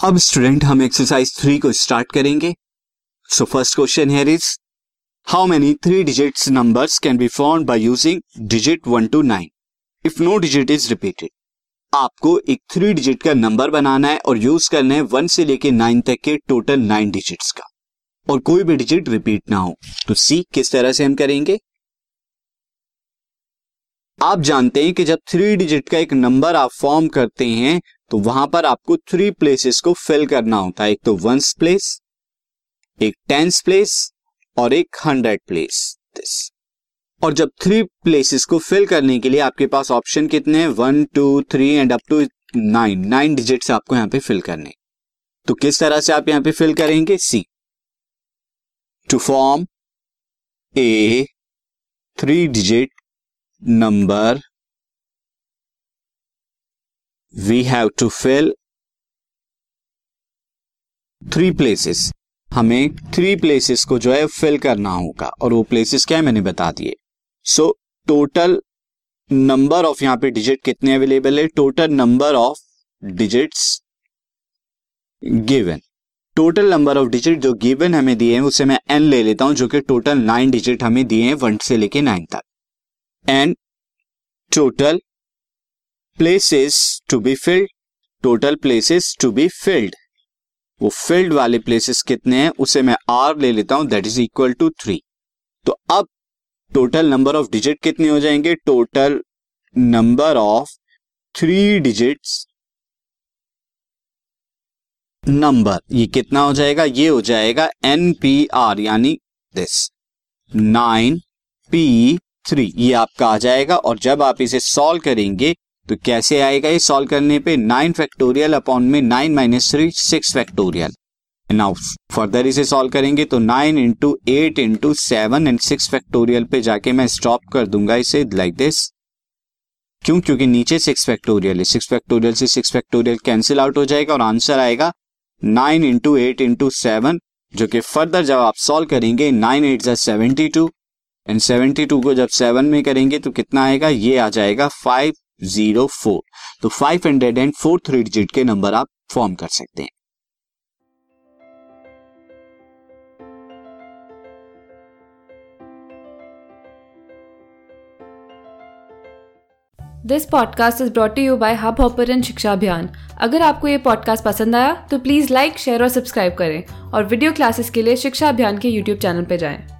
अब स्टूडेंट हम exercise three को स्टार्ट करेंगे। So first question here is how many three digits numbers can be found by using digit one two nine if no digit is repeated आपको एक three digit का number बनाना है और use करना है वन से लेके नाइन तक के टोटल नाइन डिजिट्स का। और कोई भी डिजिट रिपीट ना हो तो सी किस तरह से हम करेंगे? आप जानते हैं कि जब थ्री डिजिट का एक नंबर आप फॉर्म करते हैं तो वहाँ पर आपको थ्री प्लेसेस को फिल करना होता है। एक तो वंस प्लेस एक टेंस प्लेस और एक हंड्रेड प्लेस दिस और जब थ्री प्लेसेस को फिल करने के लिए आपके पास ऑप्शन कितने हैं? One two three and up to nine nine digits आपको यहाँ पे फिल करने। तो किस तरह से आप यहाँ पे फिल करेंगे? See to form a three digit number we have to fill three places हमें थ्री प्लेसेस को जो है फिल करना होगा और वो प्लेसेस क्या है मैंने बता दिए। सो टोटल नंबर ऑफ़ यहाँ पे डिजिट कितने अवेलेबल है? Total number of digits given total number of digit जो गिवन हमें दिए हैं, उसे मैं एन ले लेता हूँ, जो कि टोटल नाइन डिजिट हमें दिए हैं वन से लेके नाइन तक। And total places to be filled total places to be filled वो फिल्ड वाले प्लेसेस कितने हैं, उसे मैं आर ले लेता हूँ that is equal to three तो अब टोटल नंबर ऑफ़ डिजिट कितने हो जाएँगे? Total number of three digits number ये कितना हो जाएगा? ये हो जाएगा एन पी आर यानी दिस नाइन पी थ्री ये आपका आ जाएगा, और जब आप इसे सॉल्व करेंगे तो कैसे आएगा ये सॉल्व करने पे? नाइन फैक्टोरियल अपॉन में nine minus three six factorial now further इसे सॉल्व करेंगे तो nine into eight into seven and six factorial पे जाके मैं स्टॉप कर दूँगा इसे लाइक दिस क्यों? क्योंकि नीचे सिक्स फैक्टोरियल है। सिक्स फैक्टोरियल से सिक्स फैक्टोरियल कैंसिल आउट हो जाएगा और आंसर आएगा nine into eight into seven जो कि फर्दर जब आप सॉल्व करेंगे नाइन एट जा seventy two and seventy two को जब सेवन में करेंगे तो कितना आएगा? ये आ जाएगा फाइव ज़ीरो फोर तो five hundred and four three digit के नंबर आप फॉर्म कर सकते हैं। This podcast is brought you by Hubhopper Shiksha Abhiyan अगर आपको ये पॉडकास्ट पसंद आया तो प्लीज़ लाइक शेयर और सब्सक्राइब करें और वीडियो क्लासेस के लिए शिक्षा अभियान के यूट्यूब चैनल पर जाएँ।